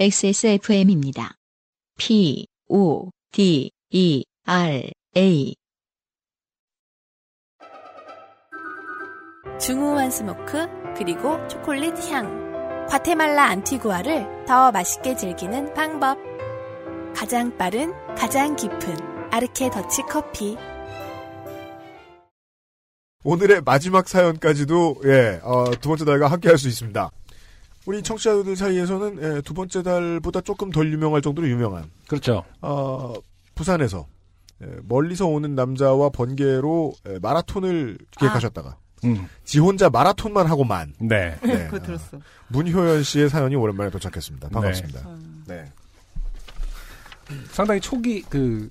XSFM입니다. P, O, D, E, R, A. 중후한 smoke 그리고 초콜릿 향 과테말라 안티구아를 더 맛있게 즐기는 방법 가장 빠른 가장 깊은 아르케 더치 커피 오늘의 마지막 사연까지도 예, 어, 두 번째 달과 함께 할 수 있습니다. 우리 청취자들 사이에서는 예, 두 번째 달보다 조금 덜 유명할 정도로 유명한 그렇죠. 어, 부산에서 예, 멀리서 오는 남자와 번개로 예, 마라톤을 기획하셨다가 음. 지 혼자 마라톤만 하고만 네. 네, 그거 어, 들었어. 문효연 씨의 사연이 오랜만에 도착했습니다. 반갑습니다. 네. 상당히 초기 그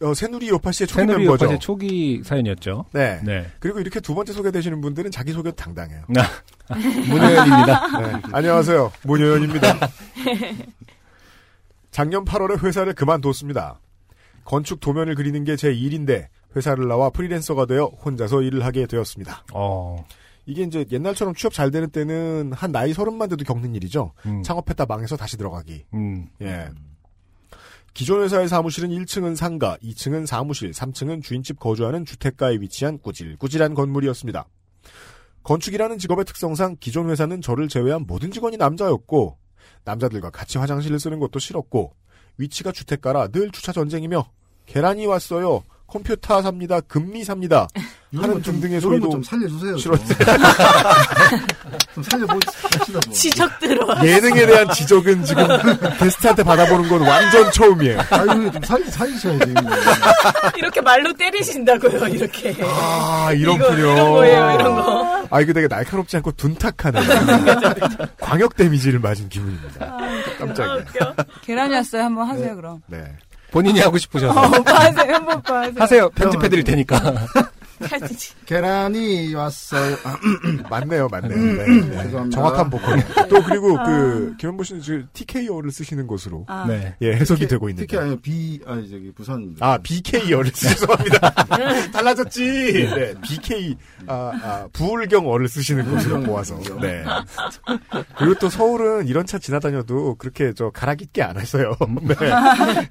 어, 새누리 요파 씨의 초기 새누리 멤버죠. 요파의 초기 사연이었죠. 네. 네. 그리고 이렇게 두 번째 소개되시는 분들은 자기 소개 당당해요. 문효연입니다. 네. 안녕하세요. 문효연입니다. 작년 8월에 회사를 그만뒀습니다. 건축 도면을 그리는 게 제 일인데 회사를 나와 프리랜서가 되어 혼자서 일을 하게 되었습니다. 어. 이게 이제 옛날처럼 취업 잘 되는 때는 한 나이 서른만 돼도 겪는 일이죠. 음. 창업했다 망해서 다시 들어가기. 음. 예. 기존 회사의 사무실은 1층은 상가, 2층은 사무실, 3층은 주인집 거주하는 주택가에 위치한 꾸질꾸질한 건물이었습니다. 건축이라는 직업의 특성상 기존 회사는 저를 제외한 모든 직원이 남자였고 남자들과 같이 화장실을 쓰는 것도 싫었고 위치가 주택가라 늘 주차 전쟁이며 계란이 왔어요. 컴퓨터 삽니다. 금리 삽니다. 하는 등등의 이런 소리도 거좀 살려주세요. 싫었어요. 좀 살려봅시다. 뭐. 지적 들어 예능에 대한 지적은 지금 게스트한테 받아보는 건 완전 처음이에요. 아유, 좀 살, 살리셔야지. 이렇게 말로 때리신다고요, 이렇게. 아, 이런군요. 이런 거예요, 이런 거. 아, 이거 되게 날카롭지 않고 둔탁하네. 광역 데미지를 맞은 기분입니다. 깜짝이야. 웃겨. 계란이 왔어요. 한번 하세요, 그럼. 네. 본인이 하고 싶으셔서 어, 오빠 하세요. 한번 오빠 하세요. 하세요. 편집해 드릴 테니까. 계란이 왔어요. 아, 맞네요, 맞네요. 음, 네, 음, 네. 죄송합니다. 정확한 보컬. 또 그리고 그 김현보 씨는 지금 TK어를 쓰시는 것으로 아. 네. 예 해석이 특히- 되고 있는데. 특히 아니면 비, 아니, 저기, 부산입니다. 아 BK어를 죄송합니다. 달라졌지. 네, BK 아, 아 부울경어를 쓰시는 것으로 모아서. 네. 그리고 또 서울은 이런 차 지나다녀도 그렇게 저 가락 있게 안 했어요. 네.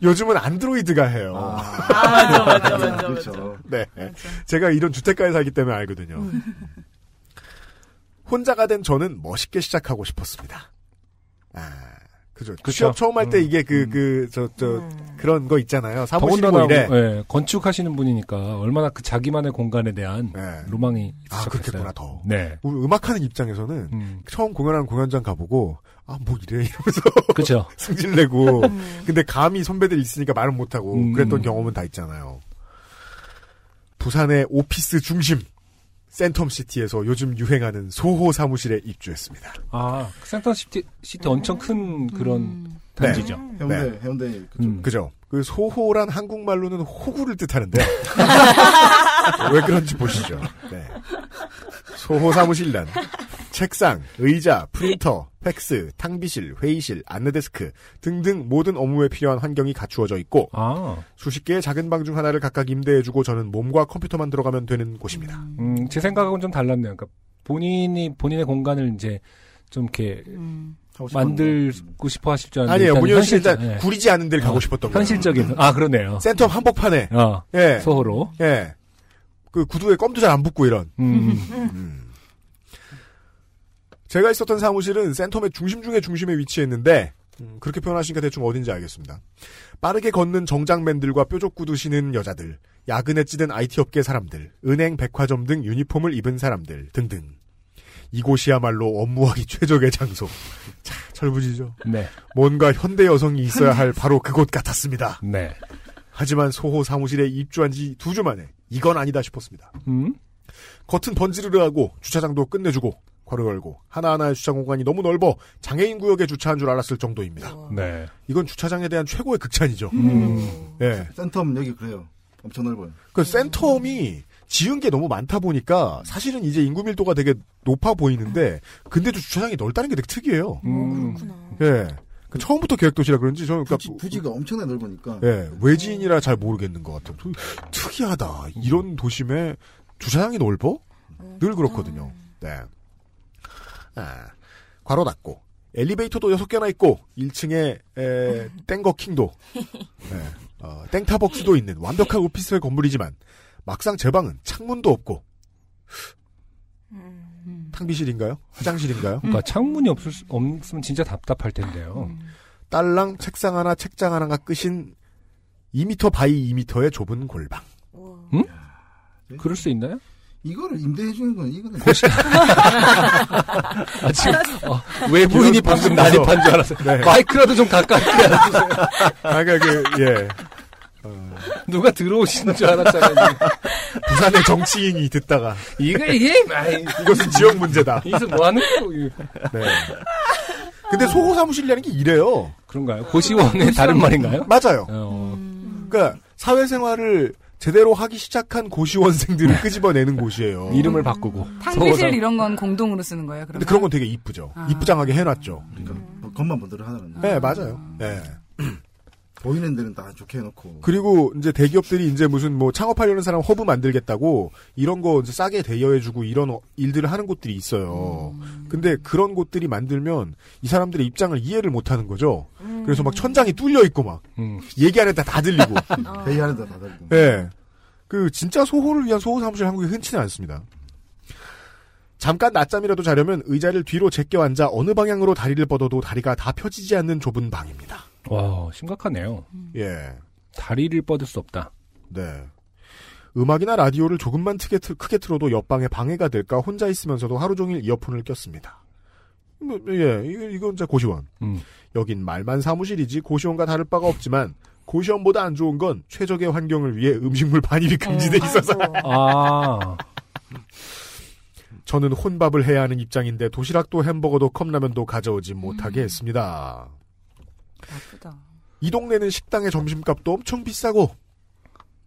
요즘은 안드로이드가 해요. 아, 맞아, 맞아, 맞아, 그렇죠. 네. 제가 이런 주택가에 살기 때문에 알거든요. 혼자가 된 저는 멋있게 시작하고 싶었습니다. 아, 그죠. 그쵸. 취업 처음 할때 음. 이게 그, 그, 저, 저, 그런 거 있잖아요. 사무실 더군다나 뭐 이래. 예, 건축하시는 분이니까 얼마나 그 자기만의 공간에 대한 네. 로망이 아, 있으셨겠어요. 그렇겠구나, 더. 네. 우리 음악하는 입장에서는 음. 처음 공연하는 공연장 가보고, 아, 뭐 이래. 이러면서 그렇죠. 승질 내고. 근데 감히 선배들이 있으니까 말은 못하고 음. 그랬던 경험은 다 있잖아요. 부산의 오피스 중심. 센텀시티에서 요즘 유행하는 소호 사무실에 입주했습니다. 아, 센텀시티, 시티 엄청 큰 그런 단지죠. 해운대, 해운대. 그쪽. 음. 그죠? 그 소호란 한국말로는 호구를 뜻하는데 왜 그런지 보시죠. 네. 소호 사무실란 책상, 의자, 프린터, 팩스, 탕비실, 회의실, 안내데스크 등등 모든 업무에 필요한 환경이 갖추어져 있고 아, 수십 개의 작은 방 중 하나를 각각 임대해주고 저는 몸과 컴퓨터만 들어가면 되는 곳입니다. 음, 제 생각하고는 좀 달랐네요. 그러니까 본인이 본인의 공간을 이제 좀 이렇게 음. 만들고 싶어 하실 줄 알았는데 아니에요. 문효연 씨 일단 예. 구리지 않은 데를 가고 어, 싶었던 거예요. 현실적인 아 그러네요. 센터 한복판에 어, 예, 소호로. 예. 그 구두에 껌도 잘 안 붙고 이런. 음, 음. 제가 있었던 사무실은 센텀의 중심 중의 중심에 위치했는데 음, 그렇게 표현하시니까 대충 어딘지 알겠습니다. 빠르게 걷는 정장맨들과 뾰족 구두 신은 여자들, 야근에 찌든 IT 업계 사람들, 은행, 백화점 등 유니폼을 입은 사람들 등등. 이곳이야말로 업무하기 최적의 장소. 자, 철부지죠. 네, 뭔가 현대 여성이 있어야 할 바로 그곳 같았습니다. 네. 하지만 소호 사무실에 입주한 지 두 주 만에 이건 아니다 싶었습니다. 음, 겉은 번지르르하고 주차장도 끝내주고 괄호 열고 하나하나의 주차 공간이 너무 넓어 장애인 구역에 주차한 줄 알았을 정도입니다. 네. 이건 주차장에 대한 최고의 극찬이죠. 음, 예. 센텀 여기 그래요. 엄청 넓어요. 그 센텀이 지은 게 너무 많다 보니까 사실은 이제 인구 밀도가 되게 높아 보이는데 근데도 주차장이 넓다는 게 되게 특이해요. 음, 예. 그 처음부터 계획 도시라 그런지 저는 그러니까 부지, 부지가 엄청나게 넓으니까. 예, 외지인이라 잘 모르겠는 것 같아요. 그- 특이하다. 이런 도심에 주차장이 넓어? 늘 그렇거든요. 네. 아, 괄호 닫고 엘리베이터도 6개나 있고 1층에 에, 땡거킹도 예, 어, 땡타벅스도 있는 완벽한 오피스텔 건물이지만 막상 제 방은 창문도 없고 탕비실인가요? 화장실인가요? 그러니까 창문이 없을 수, 없으면 진짜 답답할 텐데요. 딸랑 책상 하나 책장 하나가 끝인 2m 바이 2m의 좁은 골방. 그럴 수 있나요? 이거를 임대해 주는 건 이거는 아, 지금 어, 외부인이 방금 난입한 줄 알았어요. 네. 마이크라도 좀 가까이 해주세요. 아, 그러니까 그, 예. 누가 들어오시는 줄 알았잖아요. 부산의 정치인이 듣다가 이거 이게 아이, 이것은 지역 문제다. 이서 뭐 하는 거. 네. 근데 소호 사무실이라는 게 이래요. 그런가요? 고시원의 다른 말인가요? 맞아요. 어, 그러니까 사회생활을 제대로 하기 시작한 고시원생들을 끄집어내는 곳이에요. 이름을 바꾸고 탕비실 이런 건 공동으로 쓰는 거예요. 그러면 근데 그런 건 되게 이쁘죠. 아. 이쁘장하게 해놨죠. 그러니까 뭐 겉만 보도록 하는 네, 맞아요. 네. 보이는 데는 다 좋게 해놓고 그리고 이제 대기업들이 이제 무슨 뭐 창업하려는 사람 허브 만들겠다고 이런 거 이제 싸게 대여해주고 이런 어- 일들을 하는 곳들이 있어요. 근데 그런 곳들이 만들면 이 사람들의 입장을 이해를 못 하는 거죠. 그래서 막 천장이 뚫려 있고 막 음. 얘기 안 했다 다 들리고. 회의하는 데다 달고 예. 그 진짜 소호를 위한 소호 사무실 한국에 흔치는 않습니다. 잠깐 낮잠이라도 자려면 의자를 뒤로 제껴 앉아 어느 방향으로 다리를 뻗어도 다리가 다 펴지지 않는 좁은 방입니다. 와 심각하네요. 예. 다리를 뻗을 수 없다. 네. 음악이나 라디오를 조금만 크게, 틀- 크게 틀어도 옆방에 방해가 될까 혼자 있으면서도 하루 종일 이어폰을 꼈습니다. 뭐, 예, 이거, 이건 진짜 고시원. 음. 여긴 말만 사무실이지 고시원과 다를 바가 없지만 고시원보다 안 좋은 건 최적의 환경을 위해 음식물 반입이 금지돼 있어서 아 저는 혼밥을 해야 하는 입장인데 도시락도 햄버거도 컵라면도 가져오지 못하게 했습니다. 나쁘다. 이 동네는 식당의 점심값도 엄청 비싸고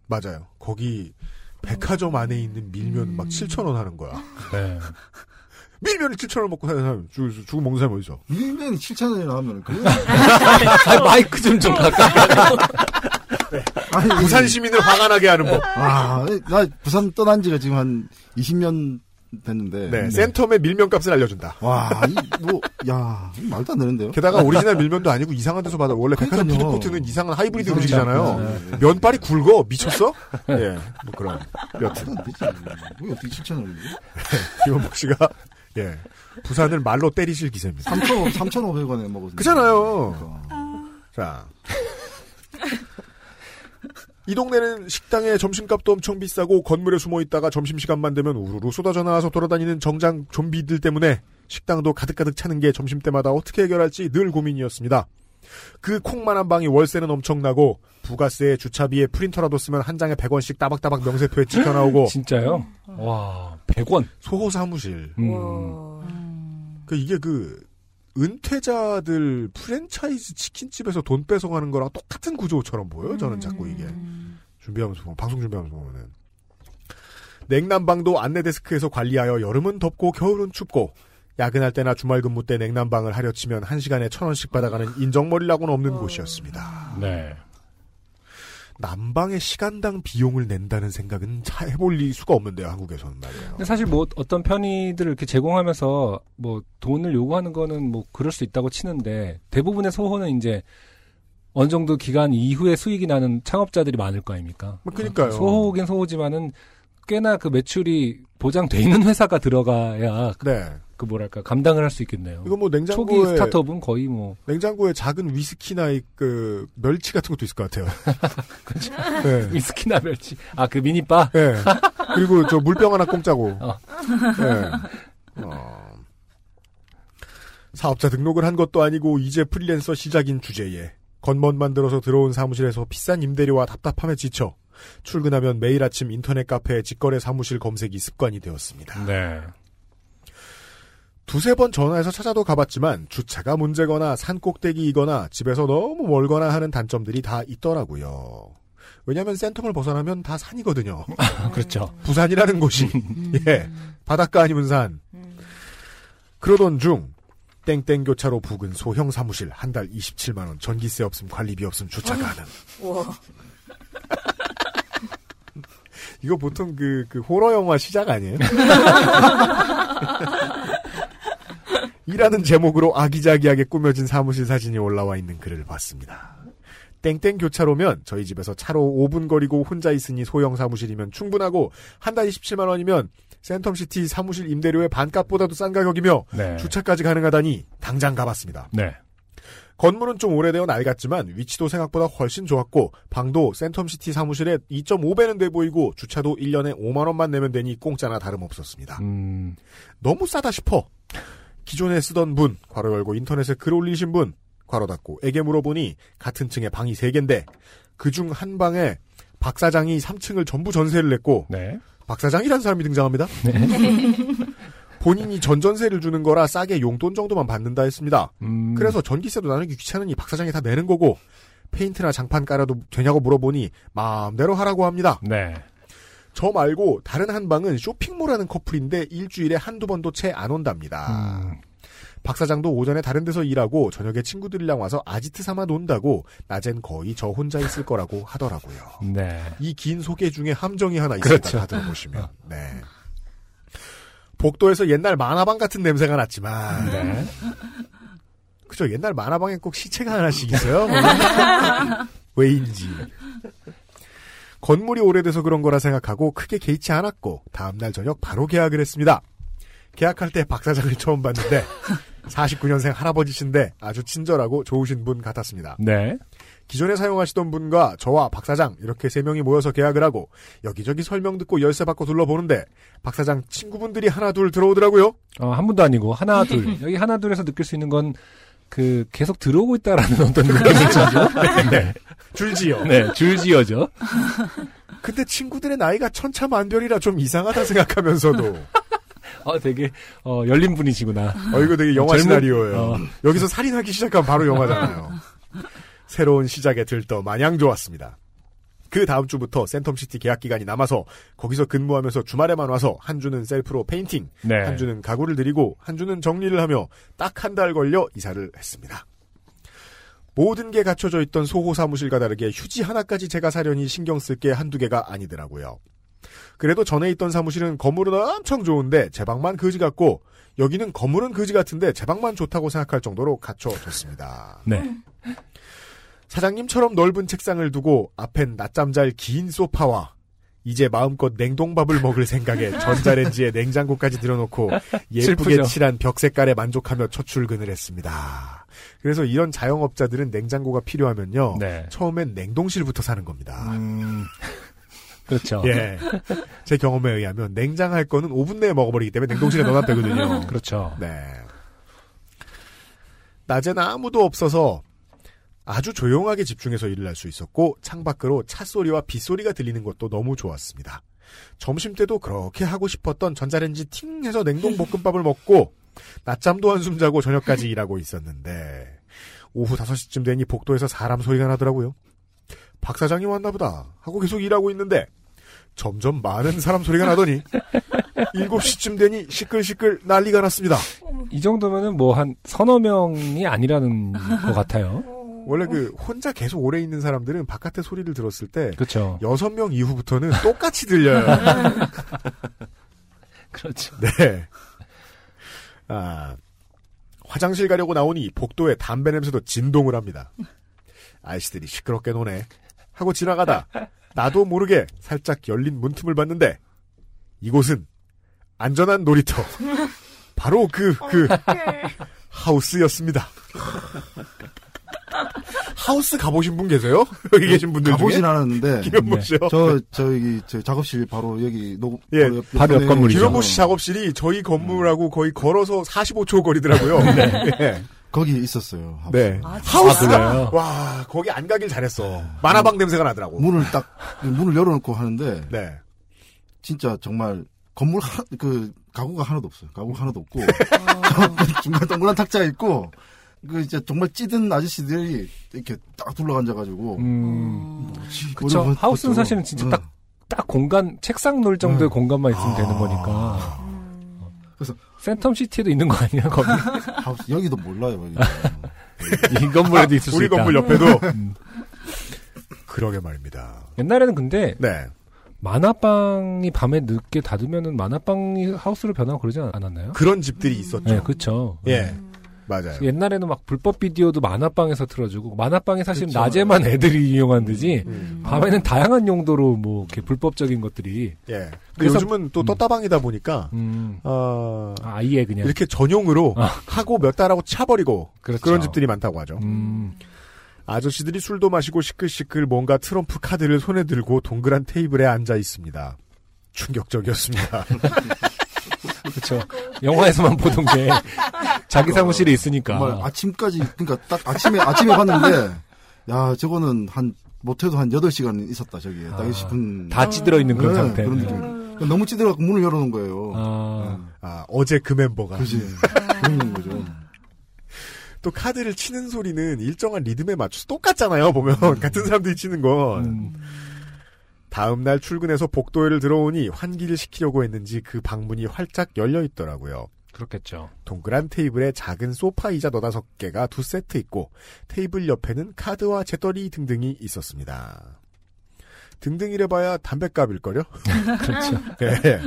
맞아요. 거기 백화점 안에 있는 밀면 막 7천 원 하는 거야. 네. 밀면을 7천 원 먹고 사는 사람 죽, 죽고 먹는 사람 어디서? 밀면이 7천 원이나 하면 그건 아, 마이크 좀 좀 가까이. 아니 부산 시민을 화가 나게 하는 법. 아 나 부산 떠난 지가 지금 한 20년 됐는데 네, 센텀의 밀면값을 알려준다. 와 이 뭐 야 말도 안 되는데요 게다가 오리지널 밀면도 아니고 이상한 데서 받아. 원래 백화점. 푸드코트는 이상한 하이브리드 음식이잖아요. 네, 네. 면발이 굵어 미쳤어? 예, 뭐 그런. 여튼 말도 안 되지 왜 어떻게 7천 원이지 김원복 씨가 예 부산을 말로 때리실 기세입니다. 3,500, 3,500원에 먹었는데 그잖아요. 그러니까. 자. 이 동네는 식당에 점심값도 엄청 비싸고 건물에 숨어 있다가 점심시간만 되면 우르르 쏟아져 나와서 돌아다니는 정장 좀비들 때문에 식당도 가득가득 차는 게 점심때마다 어떻게 해결할지 늘 고민이었습니다. 그 콩만 한 방이 월세는 엄청나고 부가세에 주차비에 프린터라도 쓰면 한 장에 100원씩 따박따박 명세표에 찍혀 나오고 진짜요? 와 100원. 소호 사무실 음. 그 이게 그 은퇴자들 프랜차이즈 치킨집에서 돈 뺏어가는 거랑 똑같은 구조처럼 보여요. 저는 자꾸 이게 준비하면서 보면, 방송 준비하면서 보면은 냉난방도 안내 데스크에서 관리하여 여름은 덥고 겨울은 춥고 야근할 때나 주말 근무 때 냉난방을 하려 치면 한 시간에 천 원씩 받아가는 인정머리라고는 없는 곳이었습니다. 네. 난방의 시간당 비용을 낸다는 생각은 차 해볼 수가 없는데요. 한국에서는 말이에요. 근데 사실 뭐 어떤 편의들을 이렇게 제공하면서 뭐 돈을 요구하는 거는 뭐 그럴 수 있다고 치는데 대부분의 소호는 이제 어느 정도 기간 이후에 수익이 나는 창업자들이 많을 거 아닙니까? 뭐 그러니까요. 소호긴 소호지만은 꽤나 그 매출이 보장돼 있는 회사가 들어가야 네. 그 뭐랄까 감당을 할 수 있겠네요. 이거 뭐 초기 냉장고에 스타트업은 거의 뭐 냉장고에 작은 위스키나 이, 그 멸치 같은 것도 있을 것 같아요. 네. 위스키나 멸치 아 그 미니바 네. 그리고 저 물병 하나 공짜고. 어. 네. 어. 사업자 등록을 한 것도 아니고 이제 프리랜서 시작인 주제에 겉멋 만들어서 들어온 사무실에서 비싼 임대료와 답답함에 지쳐 출근하면 매일 아침 인터넷 카페에 직거래 사무실 검색이 습관이 되었습니다. 네. 두세 번 전화해서 찾아도 가봤지만 주차가 문제거나 산 꼭대기이거나 집에서 너무 멀거나 하는 단점들이 다 있더라고요. 왜냐하면 센텀을 벗어나면 다 산이거든요. 그렇죠. 부산이라는 곳이 예 바닷가 아니면 산. 그러던 중 땡땡 교차로 부근 소형 사무실 한 달 27만 원 전기세 없음 관리비 없음 주차 가능. 이거 보통 그, 그 호러 영화 시작 아니에요? 이 이라는 제목으로 아기자기하게 꾸며진 사무실 사진이 올라와 있는 글을 봤습니다. 땡땡 교차로면 저희 집에서 차로 5분 거리고 혼자 있으니 소형 사무실이면 충분하고 한 달에 17만 원이면 센텀시티 사무실 임대료의 반값보다도 싼 가격이며 네. 주차까지 가능하다니 당장 가봤습니다. 네. 건물은 좀 오래되어 낡았지만 위치도 생각보다 훨씬 좋았고 방도 센텀시티 사무실에 2.5배는 돼 보이고 주차도 1년에 5만 원만 내면 되니 공짜나 다름없었습니다. 음, 너무 싸다 싶어. 기존에 쓰던 분, 괄호 열고 인터넷에 글 올리신 분, 괄호 닫고 에게 물어보니 같은 층에 방이 3개인데 그중 한 방에 박 사장이 3층을 전부 전세를 냈고 네. 박 사장이라는 사람이 등장합니다. 본인이 전전세를 주는 거라 싸게 용돈 정도만 받는다 했습니다. 음, 그래서 전기세도 나누기 귀찮으니 박 사장이 다 내는 거고 페인트나 장판 깔아도 되냐고 물어보니 마음대로 하라고 합니다. 네. 저 말고 다른 한 방은 쇼핑몰하는 커플인데 일주일에 한두 번도 채 안 온답니다. 음, 박 사장도 오전에 다른 데서 일하고 저녁에 친구들이랑 와서 아지트 삼아 논다고 낮엔 거의 저 혼자 있을 거라고 하더라고요. 네. 이 긴 소개 중에 함정이 하나 있습니다. 그렇죠. 다 들어보시면. 네. 복도에서 옛날 만화방 같은 냄새가 났지만 네. 그죠 옛날 만화방에 꼭 시체가 하나씩 있어요. 왜인지. 건물이 오래돼서 그런 거라 생각하고 크게 개의치 않았고 다음날 저녁 바로 계약을 했습니다. 계약할 때 박 사장을 처음 봤는데 49년생 할아버지신데 아주 친절하고 좋으신 분 같았습니다. 네. 기존에 사용하시던 분과 저와 박 사장 이렇게 세 명이 모여서 계약을 하고 여기저기 설명 듣고 열쇠 받고 둘러보는데 박 사장 친구분들이 하나 둘 들어오더라고요. 어, 한 분도 아니고 하나 둘 여기 하나 둘에서 느낄 수 있는 건 그 계속 들어오고 있다라는 어떤 느낌이죠. 네. 줄지요. 네. 줄지어죠. 근데 친구들의 나이가 천차만별이라 좀 이상하다 생각하면서도 어, 되게 어, 열린 분이시구나. 어 이거 되게 영화 젊은- 시나리오예요. 어. 여기서 살인하기 시작하면 바로 영화잖아요. 새로운 시작에 들떠 마냥 좋았습니다. 그 다음 주부터 센텀시티 계약 기간이 남아서 거기서 근무하면서 주말에만 와서 한 주는 셀프로 페인팅, 네. 한 주는 가구를 들이고 한 주는 정리를 하며 딱 한 달 걸려 이사를 했습니다. 모든 게 갖춰져 있던 소호 사무실과 다르게 휴지 하나까지 제가 사려니 신경 쓸 게 한두 개가 아니더라고요. 그래도 전에 있던 사무실은 건물은 엄청 좋은데 제 방만 거지 같고 여기는 건물은 거지 같은데 제 방만 좋다고 생각할 정도로 갖춰졌습니다. 네. 사장님처럼 넓은 책상을 두고 앞엔 낮잠 잘 긴 소파와 이제 마음껏 냉동밥을 먹을 생각에 전자레인지에 냉장고까지 들여놓고 예쁘게. 칠한 벽 색깔에 만족하며 첫 출근을 했습니다. 그래서 이런 자영업자들은 냉장고가 필요하면요. 네. 처음엔 냉동실부터 사는 겁니다. 음, 그렇죠. 예. 제 경험에 의하면 냉장할 거는 5분 내에 먹어버리기 때문에 냉동실에 넣어놔 되거든요. 그렇죠. 네. 낮에는 아무도 없어서 아주 조용하게 집중해서 일을 할 수 있었고 창밖으로 찻소리와 빗 소리가 들리는 것도 너무 좋았습니다. 점심 때도 그렇게 하고 싶었던 전자레인지 팅 해서 냉동 볶음밥을 먹고 낮잠도 한숨 자고 저녁까지 일하고 있었는데 오후 5시쯤 되니 복도에서 사람 소리가 나더라고요. 박 사장이 왔나 보다 하고 계속 일하고 있는데 점점 많은 사람 소리가 나더니 7시쯤 되니 시끌시끌 난리가 났습니다. 이 정도면은 뭐 한 서너 명이 아니라는 것 같아요. 원래 그 혼자 계속 오래 있는 사람들은 바깥의 소리를 들었을 때 그렇죠. 여섯 명 이후부터는 똑같이 들려요. 그렇죠. 네. 아, 화장실 가려고 나오니 복도에 담배 냄새도 진동을 합니다. 아이씨들이 시끄럽게 노네. 하고 지나가다 나도 모르게 살짝 열린 문틈을 봤는데 이곳은 안전한 놀이터. 바로 그, 그, 하우스였습니다. 하우스 가보신 분 계세요? 여기 계신 분들 중에? 가보진 않았는데 김현모 네. 씨요? 저 저기 저 작업실 바로 여기 녹 예, 바로 옆- 바로 옆 옆에 건물이죠. 김현모 씨 작업실이 저희 건물하고 거의 걸어서 45초 거리더라고요. 네. 거기 있었어요. 하우스. 네. 아, 하우스가? 그래요? 와, 거기 안 가길 잘했어. 만화방 냄새가 나더라고. 문을 딱 문을 열어놓고 하는데 네. 진짜 정말 건물 하, 그 가구가 하나도 없어요. 가구가 하나도 없고 어. 중간 동그란 탁자가 있고 그 이제 정말 찌든 아저씨들이 이렇게 딱 둘러앉아가지고 음? 그쵸. 하우스는 그것도. 사실은 진짜 응. 딱, 딱 공간, 책상 놀 정도의 음. 공간만 있으면 아. 되는 거니까. 그래서 센텀시티에도 있는 거 아니야, 거기? 하우스 여기도 몰라요. 여기. 이 건물에도 있을 수 우리 있다. 건물 옆에도. 음. 그러게 말입니다. 옛날에는 근데 네. 만화방이 밤에 늦게 닫으면은 만화방이 하우스로 변하고 그러지 않- 않았나요? 그런 집들이 있었죠. 네, 그렇죠. 예, 맞아요. 옛날에는 막 불법 비디오도 만화방에서 틀어주고 만화방이 사실 그쵸. 낮에만 애들이 이용한 듯이 음. 밤에는 다양한 용도로 뭐 이렇게 불법적인 것들이 예. 그래서- 요즘은 또 음. 떴다방이다 보니까 음, 어, 아예 그냥 이렇게 전용으로 아. 하고 몇 달하고 차버리고 그렇죠. 그런 집들이 많다고 하죠. 음, 아저씨들이 술도 마시고 시끌시끌 뭔가 트럼프 카드를 손에 들고 동그란 테이블에 앉아 있습니다. 충격적이었습니다. 그렇죠. 영화에서만 보던 게 자기 사무실에 있으니까. 정말 아침까지 그러니까 딱 아침에 아침에 봤는데 야 저거는 한 못해도 한 8시간 있었다 저기에. 딱 아, 싶은. 다 찌들어 있는 그런 네, 상태. 그런 느낌 너무 찌들어갖고 문을 열어놓은 거예요. 아, 아, 어제 그 멤버가. 그지. 그런 거죠. 또 카드를 치는 소리는 일정한 리듬에 맞춰서 똑같잖아요. 보면. 같은 사람들이 치는 건. 음, 다음 날 출근해서 복도에를 들어오니 환기를 시키려고 했는지 그 방문이 활짝 열려 있더라고요. 그렇겠죠. 동그란 테이블에 작은 소파 의자 너다섯 개가 두 세트 있고 테이블 옆에는 카드와 재떨이 등등이 있었습니다. 등등이래봐야 담배값일걸요? 그렇죠. 네.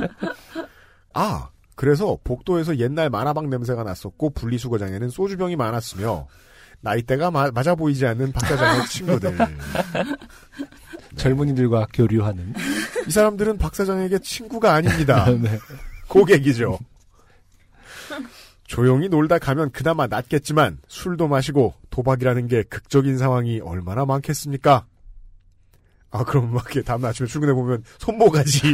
아, 그래서 복도에서 옛날 만화방 냄새가 났었고 분리수거장에는 소주병이 많았으며 나이대가 마- 맞아 보이지 않는 박사장의 친구들. 젊은이들과 교류하는 이 사람들은 박 사장에게 친구가 아닙니다. 네. 고객이죠. 조용히 놀다 가면 그나마 낫겠지만 술도 마시고 도박이라는 게 극적인 상황이 얼마나 많겠습니까? 아 그럼 막 이렇게 다음 날 아침에 출근해 보면 손모가지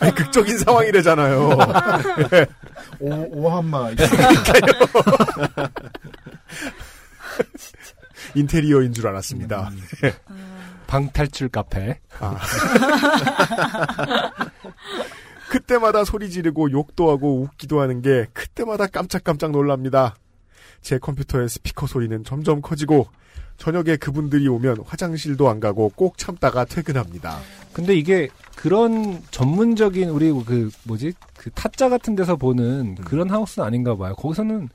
아니 극적인 상황이래잖아요. 오, 오한마 인테리어인 줄 알았습니다. 방탈출 카페. 아. 그때마다 소리 지르고 욕도 하고 웃기도 하는 게 그때마다 깜짝깜짝 놀랍니다. 제 컴퓨터의 스피커 소리는 점점 커지고 저녁에 그분들이 오면 화장실도 안 가고 꼭 참다가 퇴근합니다. 근데 이게 그런 전문적인 우리 그 뭐지 그 타짜 같은 데서 보는 음. 그런 하우스는 아닌가 봐요. 거기서는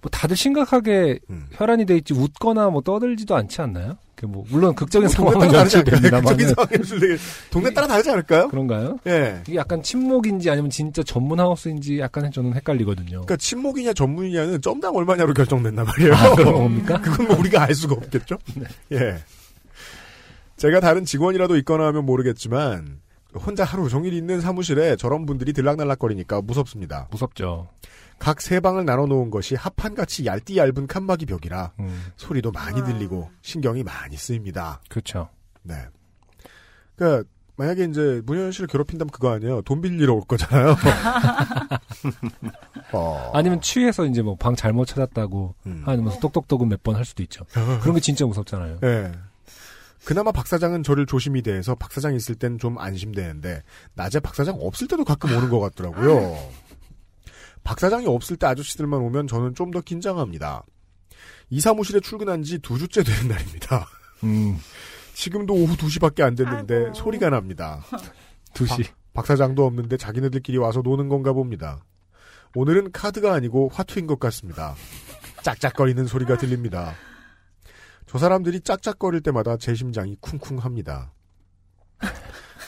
뭐 다들 심각하게 음. 혈안이 돼 있지 웃거나 뭐 떠들지도 않지 않나요? 그뭐 물론 극적인 동네 상황은 다르지? 연출됩니다만 극적인 연출되게 동네 따라 다르지 않을까요? 그런가요? 예. 이게 약간 침묵인지 아니면 진짜 전문 하우스인지 약간 저는 헷갈리거든요. 그러니까 침묵이냐 전문이냐는 점당 얼마냐로 결정된단 말이에요. 아, 그런 겁니까? 그건 뭐 우리가 알 수가 없겠죠? 예. 제가 다른 직원이라도 있거나 하면 모르겠지만, 혼자 하루 종일 있는 사무실에 저런 분들이 들락날락거리니까 무섭습니다. 무섭죠. 각 세 방을 나눠 놓은 것이 합판같이 얇디 얇은 칸막이 벽이라 음, 소리도 많이 들리고 신경이 많이 쓰입니다. 그렇죠. 네. 그니까, 만약에 이제 문현 씨를 괴롭힌다면 그거 아니에요. 돈 빌리러 올 거잖아요. 어. 아니면 취해서 이제 뭐 방 잘못 찾았다고 음. 하면서 똑똑똑은 몇 번 할 수도 있죠. 그런 게 진짜 무섭잖아요. 예. 그나마 박 사장은 저를 조심히 대해서 박 사장 있을 땐 좀 안심되는데 낮에 박 사장 없을 때도 가끔 오는 것 같더라고요. 박 사장이 없을 때 아저씨들만 오면 저는 좀 더 긴장합니다. 이 사무실에 출근한 지 두 주째 되는 날입니다. 음, 지금도 오후 2시밖에 안 됐는데 아이고. 소리가 납니다. 두시. 박 사장도 없는데 자기네들끼리 와서 노는 건가 봅니다. 오늘은 카드가 아니고 화투인 것 같습니다. 짝짝거리는 소리가 들립니다. 저 사람들이 짝짝거릴 때마다 제 심장이 쿵쿵합니다.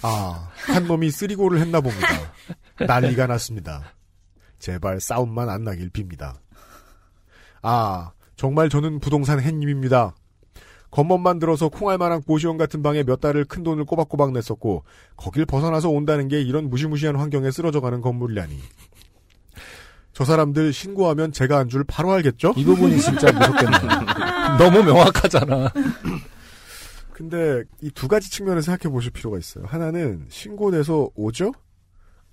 아, 한 놈이 쓰리고를 했나 봅니다. 난리가 났습니다. 제발 싸움만 안 나길 빕니다. 아, 정말 저는 부동산 햇님입니다. 겉멋 만 들어서 콩알 만한 고시원 같은 방에 몇 달을 큰 돈을 꼬박꼬박 냈었고 거길 벗어나서 온다는 게 이런 무시무시한 환경에 쓰러져가는 건물이라니. 저 사람들 신고하면 제가 한줄 바로 알겠죠? 이 부분이 진짜 무섭겠네요. 너무 명확하잖아. 근데 이 두 가지 측면을 생각해 보실 필요가 있어요. 하나는 신고돼서 오죠?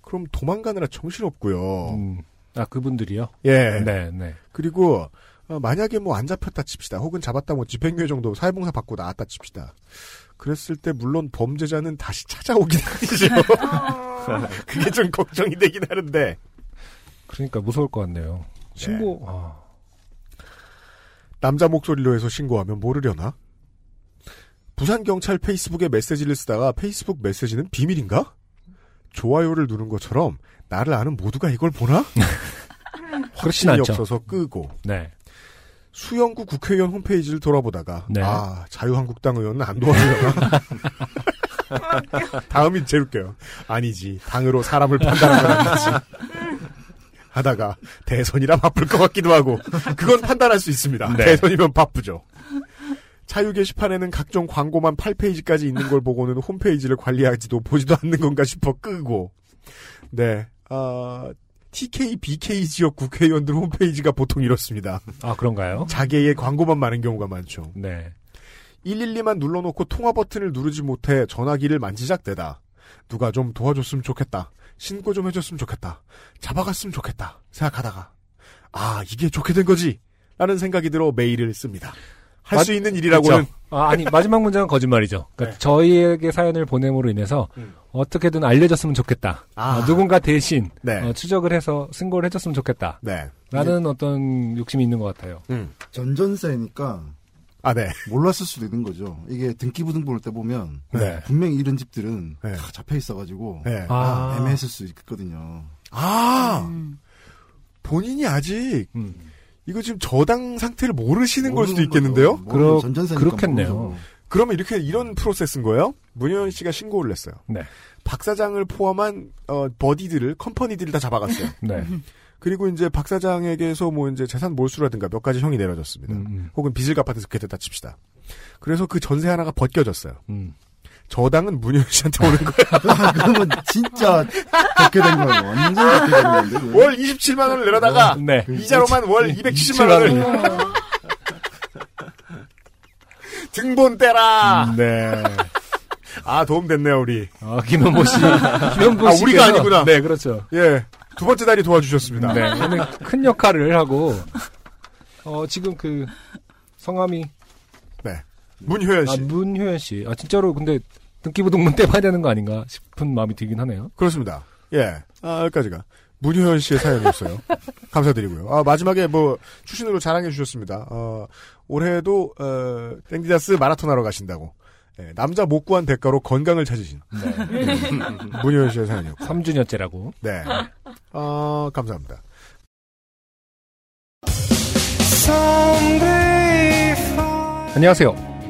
그럼 도망가느라 정신없고요. 음, 아 그분들이요? 예. 네, 네. 그리고 어, 만약에 뭐 안 잡혔다 칩시다. 혹은 잡았다 뭐 집행유예 정도 사회봉사 받고 나왔다 칩시다. 그랬을 때 물론 범죄자는 다시 찾아오긴 하죠. 그게 좀 걱정이 되긴 하는데. 그러니까 무서울 것 같네요. 신고. 아, 남자 목소리로 해서 신고하면 모르려나? 부산 경찰 페이스북에 메시지를 쓰다가 페이스북 메시지는 비밀인가? 좋아요를 누른 것처럼 나를 아는 모두가 이걸 보나? 확신이 않죠. 없어서 끄고 네. 수영구 국회의원 홈페이지를 돌아보다가 네. 아 자유한국당 의원은 안 도와주려나? 다음이 제일 웃겨요. 아니지. 당으로 사람을 판단하는 건 아니지. 하다가 대선이라 바쁠 것 같기도 하고 그건 판단할 수 있습니다. 네. 대선이면 바쁘죠. 자유 게시판에는 각종 광고만 8페이지까지 있는 걸 보고는 홈페이지를 관리하지도 보지도 않는 건가 싶어 끄고 네. 아, TK, BK 지역 국회의원들 홈페이지가 보통 이렇습니다. 아, 그런가요? 자기의 광고만 많은 경우가 많죠. 네. 112만 눌러놓고 통화 버튼을 누르지 못해 전화기를 만지작대다. 누가 좀 도와줬으면 좋겠다. 신고 좀 해줬으면 좋겠다. 잡아갔으면 좋겠다. 생각하다가 아 이게 좋게 된 거지. 라는 생각이 들어 메일을 씁니다. 할수 맞- 있는 일이라고는 그렇죠. 아, 아니, 마지막 문장은 거짓말이죠. 그러니까 네. 저희에게 사연을 보냄으로 인해서 음. 어떻게든 알려졌으면 좋겠다. 아. 어, 누군가 대신 네. 어, 추적을 해서 신고를 해줬으면 좋겠다. 네. 라는 어떤 욕심이 있는 것 같아요. 음. 전전세니까 아 네. 몰랐을 수도 있는 거죠. 이게 등기부등 볼때 보면 네. 분명히 이런 집들은 네. 다 잡혀 있어가지고 네. 아, 아. 애매했을 수 있거든요. 아 음. 본인이 아직 음. 이거 지금 저당 상태를 모르시는 걸 수도 있겠는데요? 그러- 그렇겠네요. 모르죠. 그러면 이렇게 이런 프로세스인 거예요? 문효연 씨가 신고를 냈어요. 네. 박 사장을 포함한 어, 버디들을 컴퍼니들을 다 잡아갔어요. 네. 그리고 이제 박 사장에게서 뭐 이제 재산 몰수라든가 몇 가지 형이 내려졌습니다. 음, 음, 혹은 빚을 갚아서 그렇게 됐다 칩시다. 그래서 그 전세 하나가 벗겨졌어요. 음. 저당은 문효연 씨한테 오는 거예요. 아, 그러면 진짜 적게 된 거예요. 완전 적게 된 건데. 월 27만 원을 내려다가 네. 이자로만 월 270만 원을 등본 떼라. 네. 아 도움 됐네요 우리. 아, 김현보 씨. 김현보 아, 씨. 우리가 아니구나. 네, 그렇죠. 예. 두 번째 다리 도와주셨습니다. 네. 오늘 큰 역할을 하고, 어, 지금 그, 성함이, 문효연 아, 씨. 문효연 씨. 아, 진짜로 근데, 등기부등본 떼봐야 되는 거 아닌가 싶은 마음이 들긴 하네요. 그렇습니다. 예. 아, 여기까지가. 문효연 씨의 사연이었어요. 감사드리고요. 아, 마지막에 뭐, 추신으로 자랑해 주셨습니다. 어, 올해도, 어, 땡디다스 마라톤 하러 가신다고. 예, 남자 못 구한 대가로 건강을 찾으신. 문효연 씨의 사연이었고. 3주년째라고. 네. 어, 감사합니다. 안녕하세요.